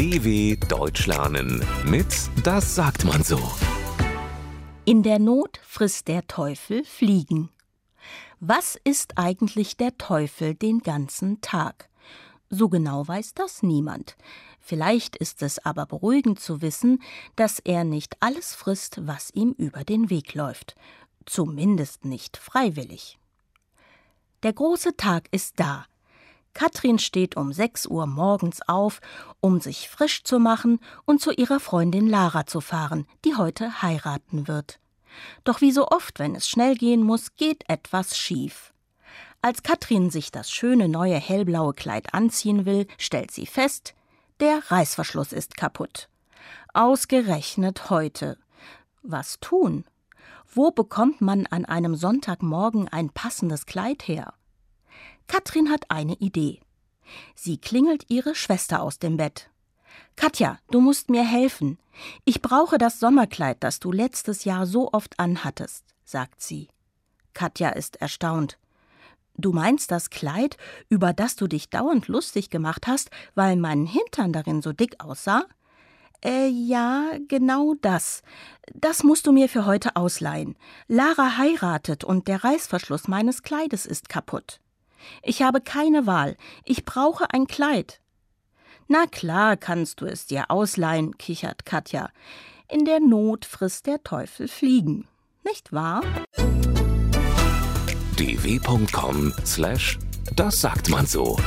DW Deutsch lernen mit Das sagt man so. In der Not frisst der Teufel Fliegen. Was ist eigentlich der Teufel den ganzen Tag? So genau weiß das niemand. Vielleicht ist es aber beruhigend zu wissen, dass er nicht alles frisst, was ihm über den Weg läuft. Zumindest nicht freiwillig. Der große Tag ist da. Katrin steht um sechs Uhr morgens auf, um sich frisch zu machen und zu ihrer Freundin Lara zu fahren, die heute heiraten wird. Doch wie so oft, wenn es schnell gehen muss, geht etwas schief. Als Katrin sich das schöne neue hellblaue Kleid anziehen will, stellt sie fest, der Reißverschluss ist kaputt. Ausgerechnet heute. Was tun? Wo bekommt man an einem Sonntagmorgen ein passendes Kleid her? Katrin hat eine Idee. Sie klingelt ihre Schwester aus dem Bett. Katja, du musst mir helfen. Ich brauche das Sommerkleid, das du letztes Jahr so oft anhattest, sagt sie. Katja ist erstaunt. Du meinst das Kleid, über das du dich dauernd lustig gemacht hast, weil mein Hintern darin so dick aussah? Äh, ja, genau das. Das musst du mir für heute ausleihen. Lara heiratet und der Reißverschluss meines Kleides ist kaputt. Ich habe keine Wahl. Ich brauche ein Kleid. Na klar kannst du es dir ausleihen, kichert Katja. In der Not frisst der Teufel Fliegen. Nicht wahr? dw.com/das sagt man so.